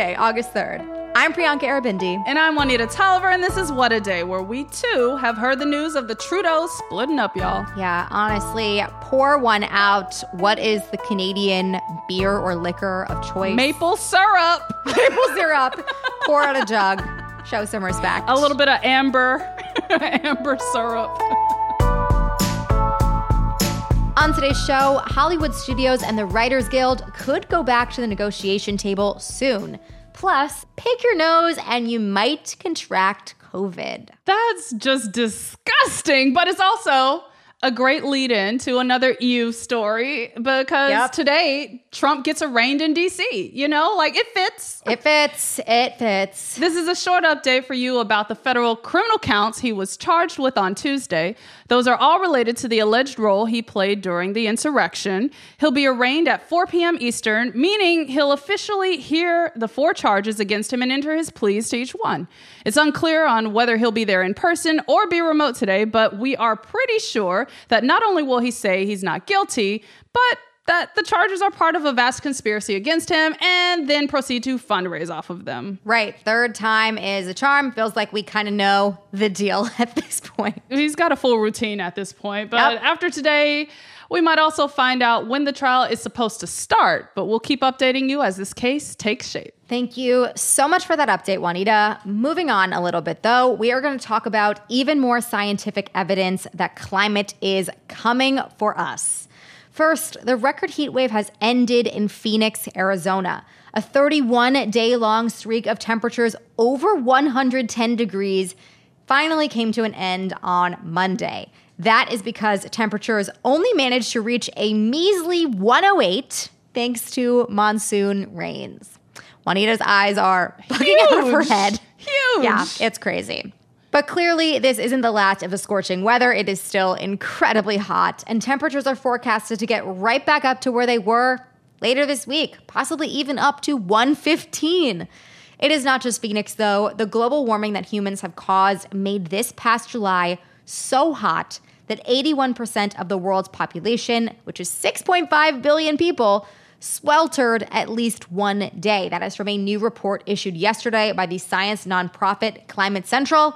August 3rd. I'm Priyanka Aribindi. And I'm Juanita Tolliver, and this is What a Day, where we too have heard the news of the Trudeau splitting up, y'all. Yeah, honestly, pour one out. What is the Canadian beer or liquor of choice? Maple syrup. Maple syrup. pour out a jug. Show some respect. A little bit of amber, amber syrup. On today's show, Hollywood studios and the Writers Guild could go back to the negotiation table soon. Plus, pick your nose and you might contract COVID. That's just disgusting, but it's also a great lead in to another EU story because Yep. today Trump gets arraigned in DC. You know, like it fits. It fits. It fits. This is a short update for you about the federal criminal counts he was charged with on Tuesday. Those are all related to the alleged role he played during the insurrection. He'll be arraigned at 4 p.m. Eastern, meaning he'll officially hear the four charges against him and enter his pleas to each one. It's unclear on whether he'll be there in person or be remote today, but we are pretty sure that not only will he say he's not guilty, but that the charges are part of a vast conspiracy against him and then proceed to fundraise off of them. Right. Third time is a charm. Feels like we kind of know the deal at this point. He's got a full routine at this point. But Yep. after today, we might also find out when the trial is supposed to start. But we'll keep updating you as this case takes shape. Thank you so much for that update, Juanita. Moving on a little bit, though, we are going to talk about even more scientific evidence that climate is coming for us. First, the record heat wave has ended in Phoenix, Arizona. A 31 day long streak of temperatures over 110 degrees finally came to an end on Monday. That is because temperatures only managed to reach a measly 108 thanks to monsoon rains. Juanita's eyes are bugging out of her head. Huge. Yeah, it's crazy. But clearly, this isn't the last of the scorching weather. It is still incredibly hot, and temperatures are forecasted to get right back up to where they were later this week, possibly even up to 115. It is not just Phoenix, though. The global warming that humans have caused made this past July so hot that 81% of the world's population, which is 6.5 billion people, sweltered at least one day. That is from a new report issued yesterday by the science nonprofit Climate Central.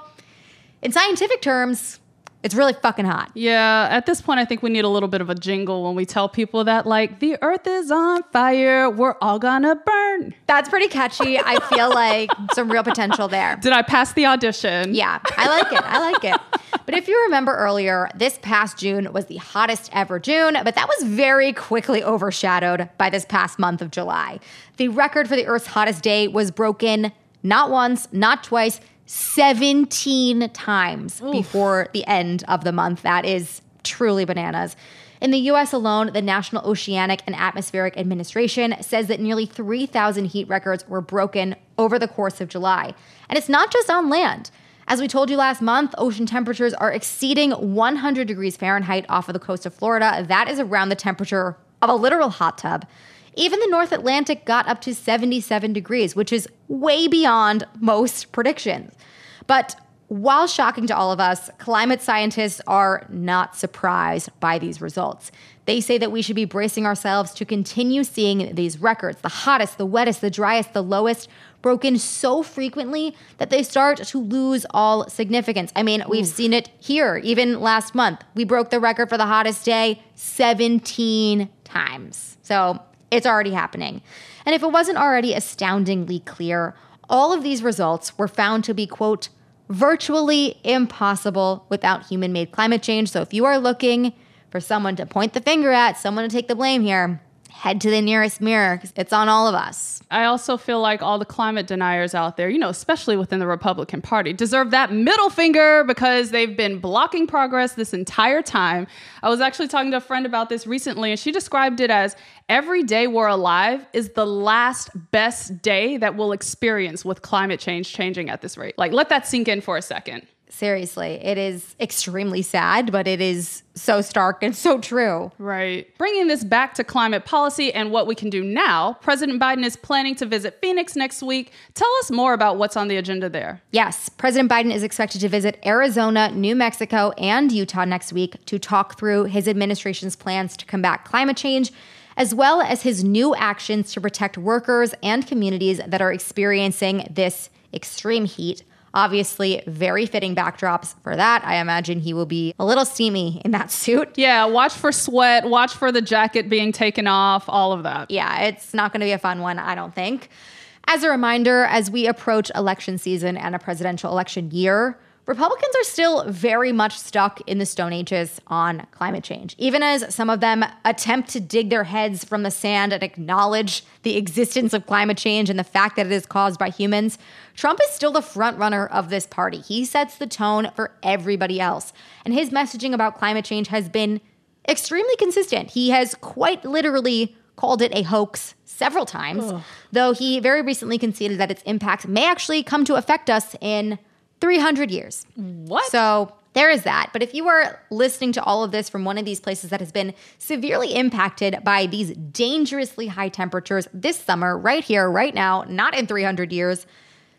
In scientific terms, it's really fucking hot. Yeah, at this point, I think we need a little bit of a jingle when we tell people that, like, the earth is on fire, we're all gonna burn. That's pretty catchy. I feel like some real potential there. Did I pass the audition? Yeah, I like it. I like it. But if you remember earlier, this past June was the hottest ever June, but that was very quickly overshadowed by this past month of July. The record for the Earth's hottest day was broken not once, not twice, 17 times before the end of the month. That is truly bananas. In the US alone, the National Oceanic and Atmospheric Administration says that nearly 3,000 heat records were broken over the course of July. And it's not just on land. As we told you last month, ocean temperatures are exceeding 100 degrees Fahrenheit off of the coast of Florida. That is around the temperature of a literal hot tub. Even the North Atlantic got up to 77 degrees, which is way beyond most predictions. But while shocking to all of us, climate scientists are not surprised by these results. They say that we should be bracing ourselves to continue seeing these records the hottest, the wettest, the driest, the lowest broken so frequently that they start to lose all significance. I mean, we've seen it here, even last month. We broke the record for the hottest day 17 times. So it's already happening. And if it wasn't already astoundingly clear, all of these results were found to be, quote, virtually impossible without human made climate change. So if you are looking for someone to point the finger at, someone to take the blame here, head to the nearest mirror 'cause it's on all of us. I also feel like all the climate deniers out there, you know, especially within the Republican Party, deserve that middle finger because they've been blocking progress this entire time. I was actually talking to a friend about this recently, and she described it as every day we're alive is the last best day that we'll experience with climate change changing at this rate. Like, let that sink in for a second. Seriously, it is extremely sad, but it is so stark and so true. Right. Bringing this back to climate policy and what we can do now, President Biden is planning to visit Phoenix next week. Tell us more about what's on the agenda there. Yes, President Biden is expected to visit Arizona, New Mexico, and Utah next week to talk through his administration's plans to combat climate change as well as his new actions to protect workers and communities that are experiencing this extreme heat. Obviously, very fitting backdrops for that. I imagine he will be a little steamy in that suit. Yeah, watch for sweat, watch for the jacket being taken off, all of that. Yeah, it's not going to be a fun one, I don't think. As a reminder, as we approach election season and a presidential election year, Republicans are still very much stuck in the Stone Ages on climate change. Even as some of them attempt to dig their heads from the sand and acknowledge the existence of climate change and the fact that it is caused by humans, Trump is still the frontrunner of this party. He sets the tone for everybody else. And his messaging about climate change has been extremely consistent. He has quite literally called it a hoax several times, Ugh. though he very recently conceded that its impact may actually come to affect us in 300 years. What? So there is that. But if you are listening to all of this from one of these places that has been severely impacted by these dangerously high temperatures this summer, right here, right now, not in 300 years,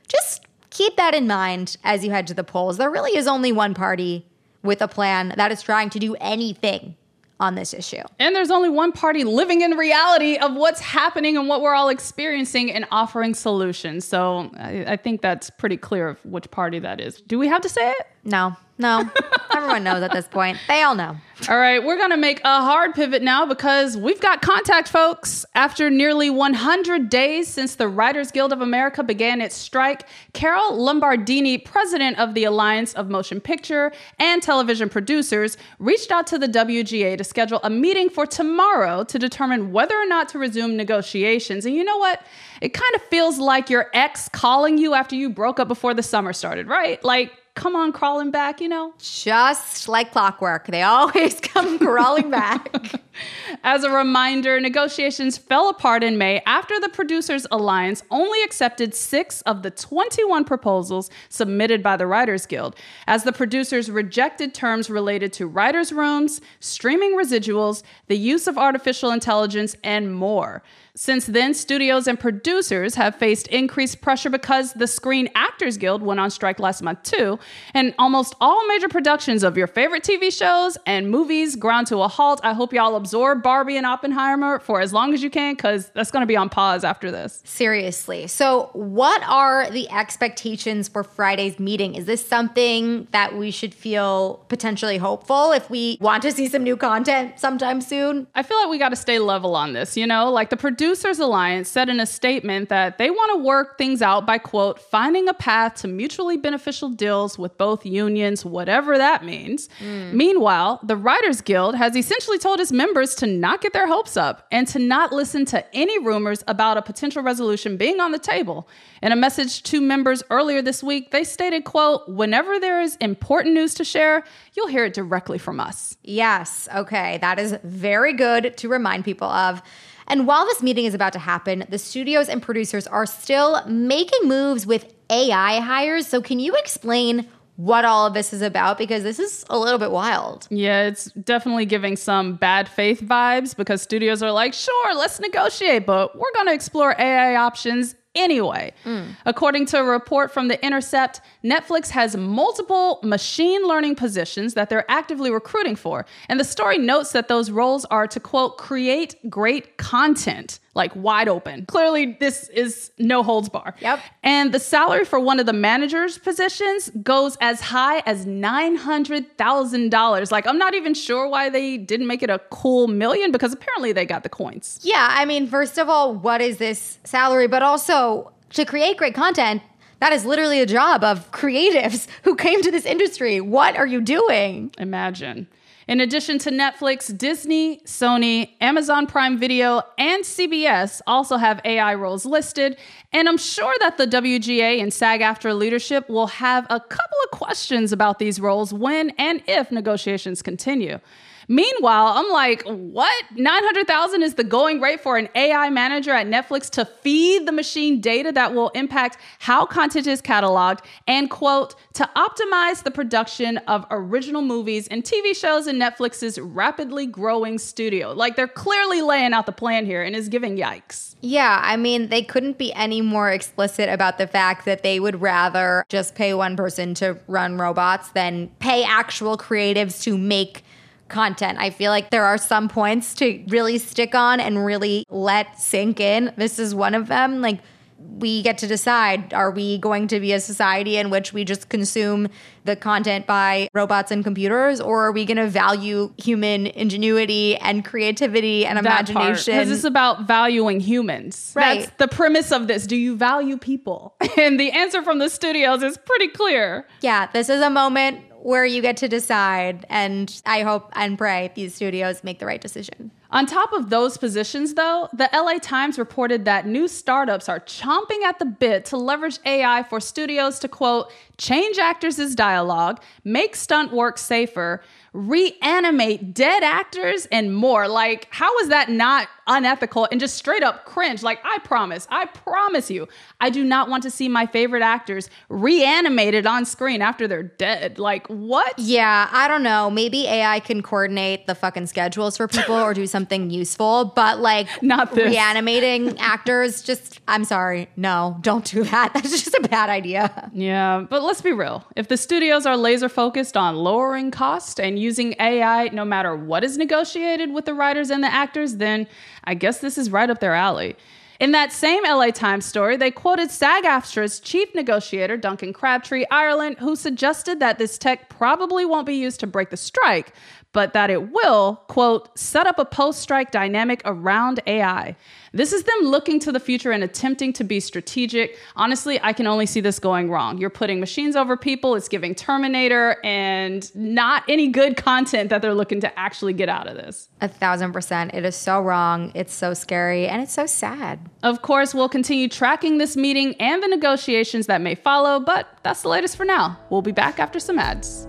just keep that in mind as you head to the polls. There really is only one party with a plan that is trying to do anything on this issue. And there's only one party living in reality of what's happening and what we're all experiencing and offering solutions. So I, I think that's pretty clear of which party that is. Do we have to say it? No. No, everyone knows at this point. They all know. All right, we're going to make a hard pivot now because we've got contact, folks. After nearly 100 days since the Writers Guild of America began its strike, Carol Lombardini, president of the Alliance of Motion Picture and Television Producers, reached out to the WGA to schedule a meeting for tomorrow to determine whether or not to resume negotiations. And you know what? It kind of feels like your ex calling you after you broke up before the summer started, right? Like, come on crawling back, you know? Just like clockwork. They always come crawling back. As a reminder, negotiations fell apart in May after the Producers Alliance only accepted six of the 21 proposals submitted by the Writers Guild, as the producers rejected terms related to writers' rooms, streaming residuals, the use of artificial intelligence, and more. Since then, studios and producers have faced increased pressure because the Screen Actors Guild went on strike last month too, and almost all major productions of your favorite TV shows and movies ground to a halt. I hope y'all absorb Barbie and Oppenheimer for as long as you can because that's going to be on pause after this. Seriously. So, what are the expectations for Friday's meeting? Is this something that we should feel potentially hopeful if we want to see some new content sometime soon? I feel like we got to stay level on this, you know? Like the producers Producers Alliance said in a statement that they want to work things out by, quote, finding a path to mutually beneficial deals with both unions, whatever that means. Mm. Meanwhile, the Writers Guild has essentially told its members to not get their hopes up and to not listen to any rumors about a potential resolution being on the table. In a message to members earlier this week, they stated, quote, whenever there is important news to share, you'll hear it directly from us. Yes, okay, that is very good to remind people of. And while this meeting is about to happen, the studios and producers are still making moves with AI hires. So, can you explain what all of this is about because this is a little bit wild. Yeah, it's definitely giving some bad faith vibes because studios are like, sure, let's negotiate, but we're going to explore AI options anyway. Mm. According to a report from The Intercept, Netflix has multiple machine learning positions that they're actively recruiting for. And the story notes that those roles are to quote, create great content, like wide open. Clearly, this is no holds bar. Yep. And the salary for one of the manager's positions goes as high as $900,000. Like, I'm not even sure why they didn't make it a cool million because apparently they got the coins. Yeah. I mean, first of all, what is this salary? But also, to create great content, that is literally a job of creatives who came to this industry. What are you doing? Imagine. In addition to Netflix, Disney, Sony, Amazon Prime Video, and CBS also have AI roles listed. And I'm sure that the WGA and SAG AFTRA leadership will have a couple of questions about these roles when and if negotiations continue. Meanwhile, I'm like, what? 900,000 is the going rate for an AI manager at Netflix to feed the machine data that will impact how content is cataloged and quote, to optimize the production of original movies and TV shows in Netflix's rapidly growing studio. Like they're clearly laying out the plan here and is giving yikes. Yeah, I mean, they couldn't be any more explicit about the fact that they would rather just pay one person to run robots than pay actual creatives to make content. I feel like there are some points to really stick on and really let sink in. This is one of them. Like, we get to decide are we going to be a society in which we just consume the content by robots and computers or are we going to value human ingenuity and creativity and imagination because it's about valuing humans Right. that's the premise of this do you value people and the answer from the studios is pretty clear yeah this is a moment where you get to decide and i hope and pray these studios make the right decision On top of those positions, though, the LA Times reported that new startups are chomping at the bit to leverage AI for studios to quote, change actors' dialogue, make stunt work safer, reanimate dead actors, and more. Like, how is that not unethical and just straight up cringe? Like, I promise, I promise you, I do not want to see my favorite actors reanimated on screen after they're dead. Like, what? Yeah, I don't know. Maybe AI can coordinate the fucking schedules for people or do something useful, but like Not this. reanimating actors, just I'm sorry. No, don't do that. That's just a bad idea. Yeah, but let's be real. If the studios are laser focused on lowering cost and using AI no matter what is negotiated with the writers and the actors, then I guess this is right up their alley. In that same LA Times story, they quoted SAG AFTRA's chief negotiator, Duncan Crabtree-Ireland, who suggested that this tech probably won't be used to break the strike, but that it will, quote, set up a post strike dynamic around AI. This is them looking to the future and attempting to be strategic. Honestly, I can only see this going wrong. You're putting machines over people, it's giving Terminator and not any good content that they're looking to actually get out of this. A thousand percent. It is so wrong. It's so scary and it's so sad. Of course, we'll continue tracking this meeting and the negotiations that may follow, but that's the latest for now. We'll be back after some ads.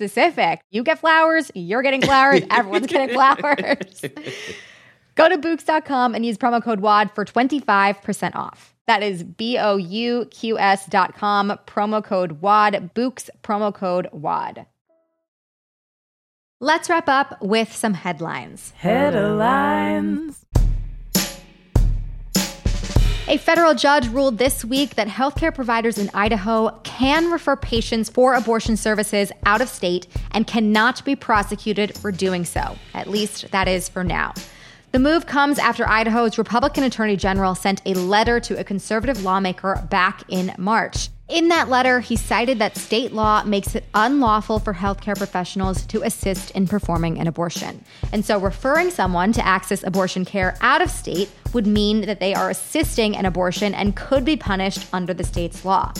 specific. You get flowers, you're getting flowers, everyone's getting flowers. Go to Bouqs.com and use promo code WAD for 25% off. That is B O U Q S dot com, promo code WAD, Bouqs, promo code WAD. Let's wrap up with some headlines. Headlines. A federal judge ruled this week that healthcare providers in Idaho can refer patients for abortion services out of state and cannot be prosecuted for doing so. At least that is for now. The move comes after Idaho's Republican Attorney General sent a letter to a conservative lawmaker back in March. In that letter, he cited that state law makes it unlawful for healthcare professionals to assist in performing an abortion. And so, referring someone to access abortion care out of state would mean that they are assisting an abortion and could be punished under the state's law.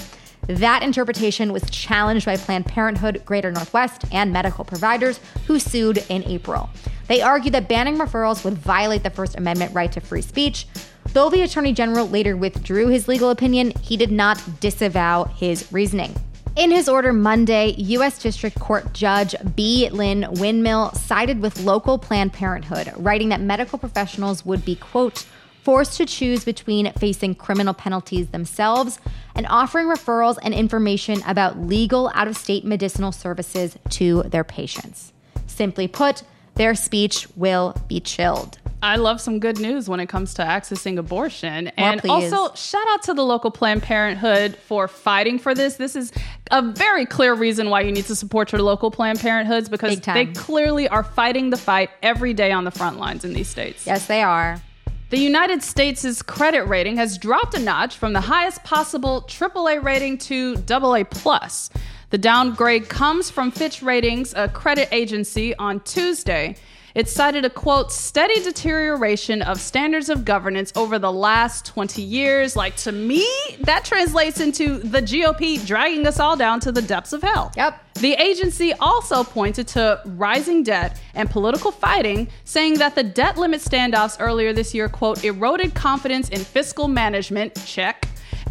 That interpretation was challenged by Planned Parenthood, Greater Northwest, and medical providers who sued in April. They argued that banning referrals would violate the First Amendment right to free speech, Though the Attorney General later withdrew his legal opinion, he did not disavow his reasoning. In his order Monday, U.S. District Court Judge B. Lynn Winmill sided with local Planned Parenthood, writing that medical professionals would be, quote, forced to choose between facing criminal penalties themselves and offering referrals and information about legal out of state medicinal services to their patients. Simply put, their speech will be chilled. I love some good news when it comes to accessing abortion. More and please. also, shout out to the local Planned Parenthood for fighting for this. This is a very clear reason why you need to support your local Planned Parenthoods because they clearly are fighting the fight every day on the front lines in these states. Yes, they are. The United States' credit rating has dropped a notch from the highest possible AAA rating to AA plus. The downgrade comes from Fitch Ratings, a credit agency, on Tuesday. It cited a quote, steady deterioration of standards of governance over the last 20 years. Like to me, that translates into the GOP dragging us all down to the depths of hell. Yep. The agency also pointed to rising debt and political fighting, saying that the debt limit standoffs earlier this year, quote, eroded confidence in fiscal management, check.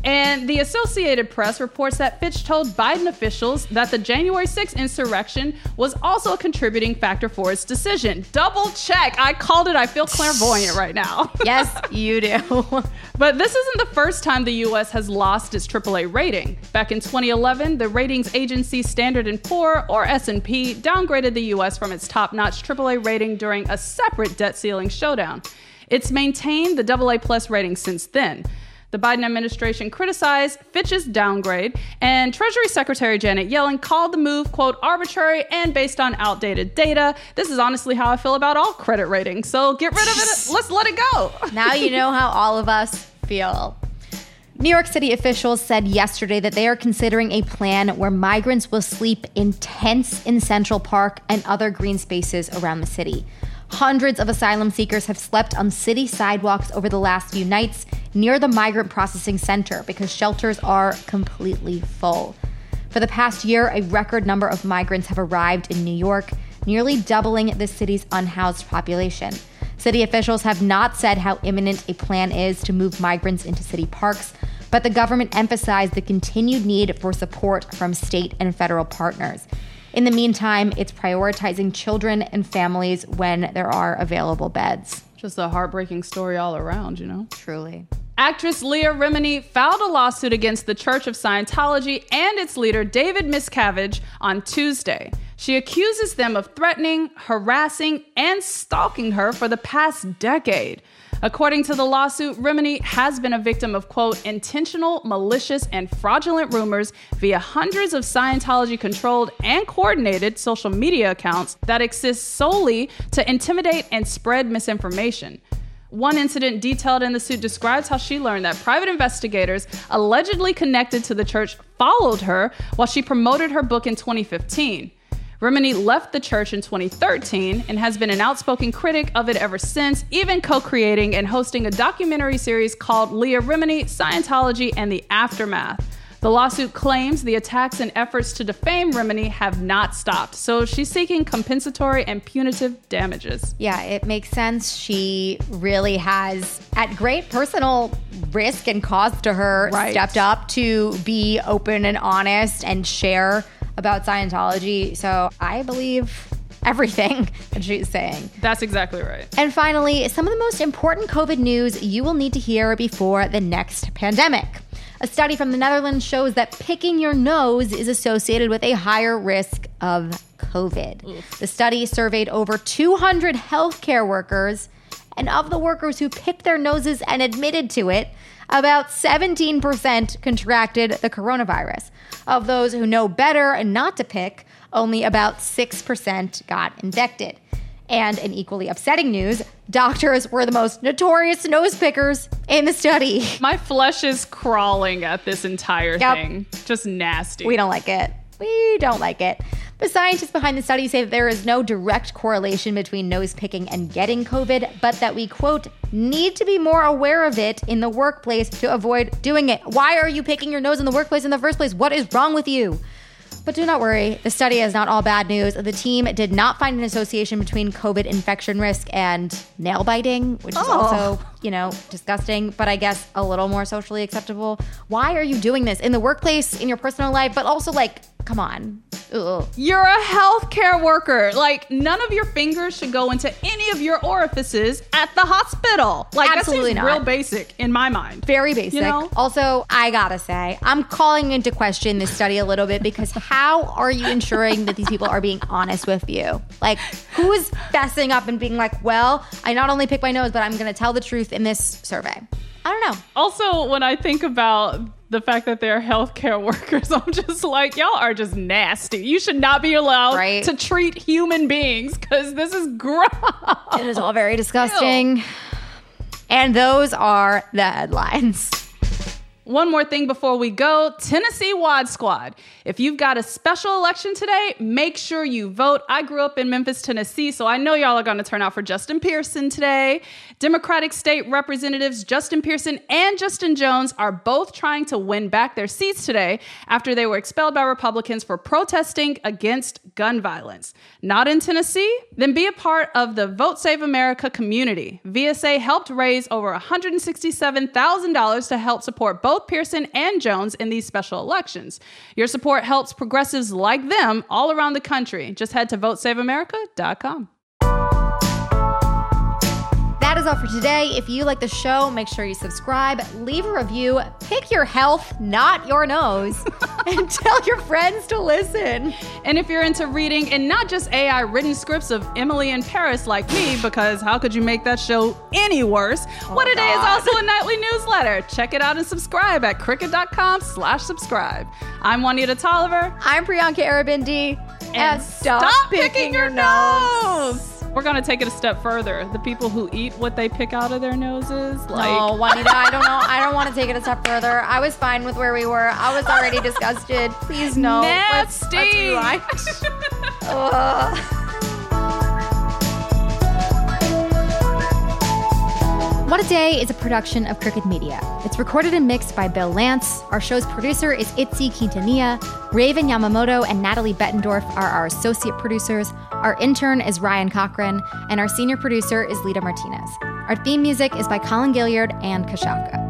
And the Associated Press reports that Fitch told Biden officials that the January 6th insurrection was also a contributing factor for its decision. Double check. I called it. I feel clairvoyant right now. Yes, you do. But this isn't the first time the U.S. has lost its AAA rating. Back in 2011, the ratings agency Standard & Poor, or S&P, downgraded the U.S. from its top-notch AAA rating during a separate debt ceiling showdown. It's maintained the AA plus rating since then. The Biden administration criticized Fitch's downgrade, and Treasury Secretary Janet Yellen called the move, quote, arbitrary and based on outdated data. This is honestly how I feel about all credit ratings. So get rid of it. Let's let it go. now you know how all of us feel. New York City officials said yesterday that they are considering a plan where migrants will sleep in tents in Central Park and other green spaces around the city. Hundreds of asylum seekers have slept on city sidewalks over the last few nights near the migrant processing center because shelters are completely full. For the past year, a record number of migrants have arrived in New York, nearly doubling the city's unhoused population. City officials have not said how imminent a plan is to move migrants into city parks, but the government emphasized the continued need for support from state and federal partners. In the meantime, it's prioritizing children and families when there are available beds. Just a heartbreaking story all around, you know? Truly. Actress Leah Remini filed a lawsuit against the Church of Scientology and its leader, David Miscavige, on Tuesday. She accuses them of threatening, harassing, and stalking her for the past decade. According to the lawsuit, Remini has been a victim of, quote, intentional, malicious, and fraudulent rumors via hundreds of Scientology controlled and coordinated social media accounts that exist solely to intimidate and spread misinformation. One incident detailed in the suit describes how she learned that private investigators allegedly connected to the church followed her while she promoted her book in 2015. Remini left the church in 2013 and has been an outspoken critic of it ever since, even co creating and hosting a documentary series called Leah Remini Scientology and the Aftermath. The lawsuit claims the attacks and efforts to defame Remini have not stopped, so she's seeking compensatory and punitive damages. Yeah, it makes sense. She really has, at great personal risk and cost to her, Right. stepped up to be open and honest and share about Scientology. So I believe everything that she's saying. That's exactly right. And finally, some of the most important COVID news you will need to hear before the next pandemic. A study from the Netherlands shows that picking your nose is associated with a higher risk of COVID. The study surveyed over 200 healthcare workers, and of the workers who picked their noses and admitted to it, about 17% contracted the coronavirus. Of those who know better and not to pick, only about 6% got infected. And in equally upsetting news, doctors were the most notorious nose pickers in the study. My flesh is crawling at this entire Yep. thing. Just nasty. We don't like it. We don't like it. The scientists behind the study say that there is no direct correlation between nose picking and getting COVID, but that we, quote, need to be more aware of it in the workplace to avoid doing it. Why are you picking your nose in the workplace in the first place? What is wrong with you? But do not worry, the study is not all bad news. The team did not find an association between COVID infection risk and nail biting, which is also, oh. you know, disgusting, but I guess a little more socially acceptable. Why are you doing this in the workplace, in your personal life, but also like, come on. Ugh. You're a healthcare worker. Like none of your fingers should go into any of your orifices at the hospital. Like Absolutely not. real basic in my mind. Very basic. You know? Also, I gotta say, I'm calling into question this study a little bit because how are you ensuring that these people are being honest with you? Like, who is fessing up and being like, well, I not only pick my nose, but I'm gonna tell the truth in this survey? I don't know. Also, when I think about the fact that they're healthcare workers, I'm just like, y'all are just nasty. You should not be allowed Right. to treat human beings because this is gross. It is all very disgusting. And those are the headlines. One more thing before we go Tennessee Wad Squad. If you've got a special election today, make sure you vote. I grew up in Memphis, Tennessee, so I know y'all are going to turn out for Justin Pearson today. Democratic State Representatives Justin Pearson and Justin Jones are both trying to win back their seats today after they were expelled by Republicans for protesting against gun violence. Not in Tennessee? Then be a part of the Vote Save America community. VSA helped raise over $167,000 to help support both Pearson and Jones in these special elections. Your support helps progressives like them all around the country. Just head to votesaveamerica.com. Is all for today. If you like the show, make sure you subscribe, leave a review, pick your health, not your nose, and tell your friends to listen. And if you're into reading and not just AI written scripts of Emily in Paris like me, because how could you make that show any worse? Oh what a day is also a nightly newsletter. Check it out and subscribe at crooked.com slash subscribe. I'm Juanita Tolliver. I'm Priyanka Aribindi. And stop, picking, your nose. We're gonna take it a step further. The people who eat what they pick out of their noses, like no, Juanita, I don't know. I don't want to take it a step further. I was fine with where we were. I was already disgusted. Please no. Let's, let's What a Day is a production of Crooked Media. It's recorded and mixed by Bill Lancz. Our show's producer is Itzi Quintanilla. Raven Yamamoto and Natalie Bettendorf are our associate producers. Our intern is Ryan Cochran, and our senior producer is Lita Martinez. Our theme music is by Colin Gilliard and Kashaka.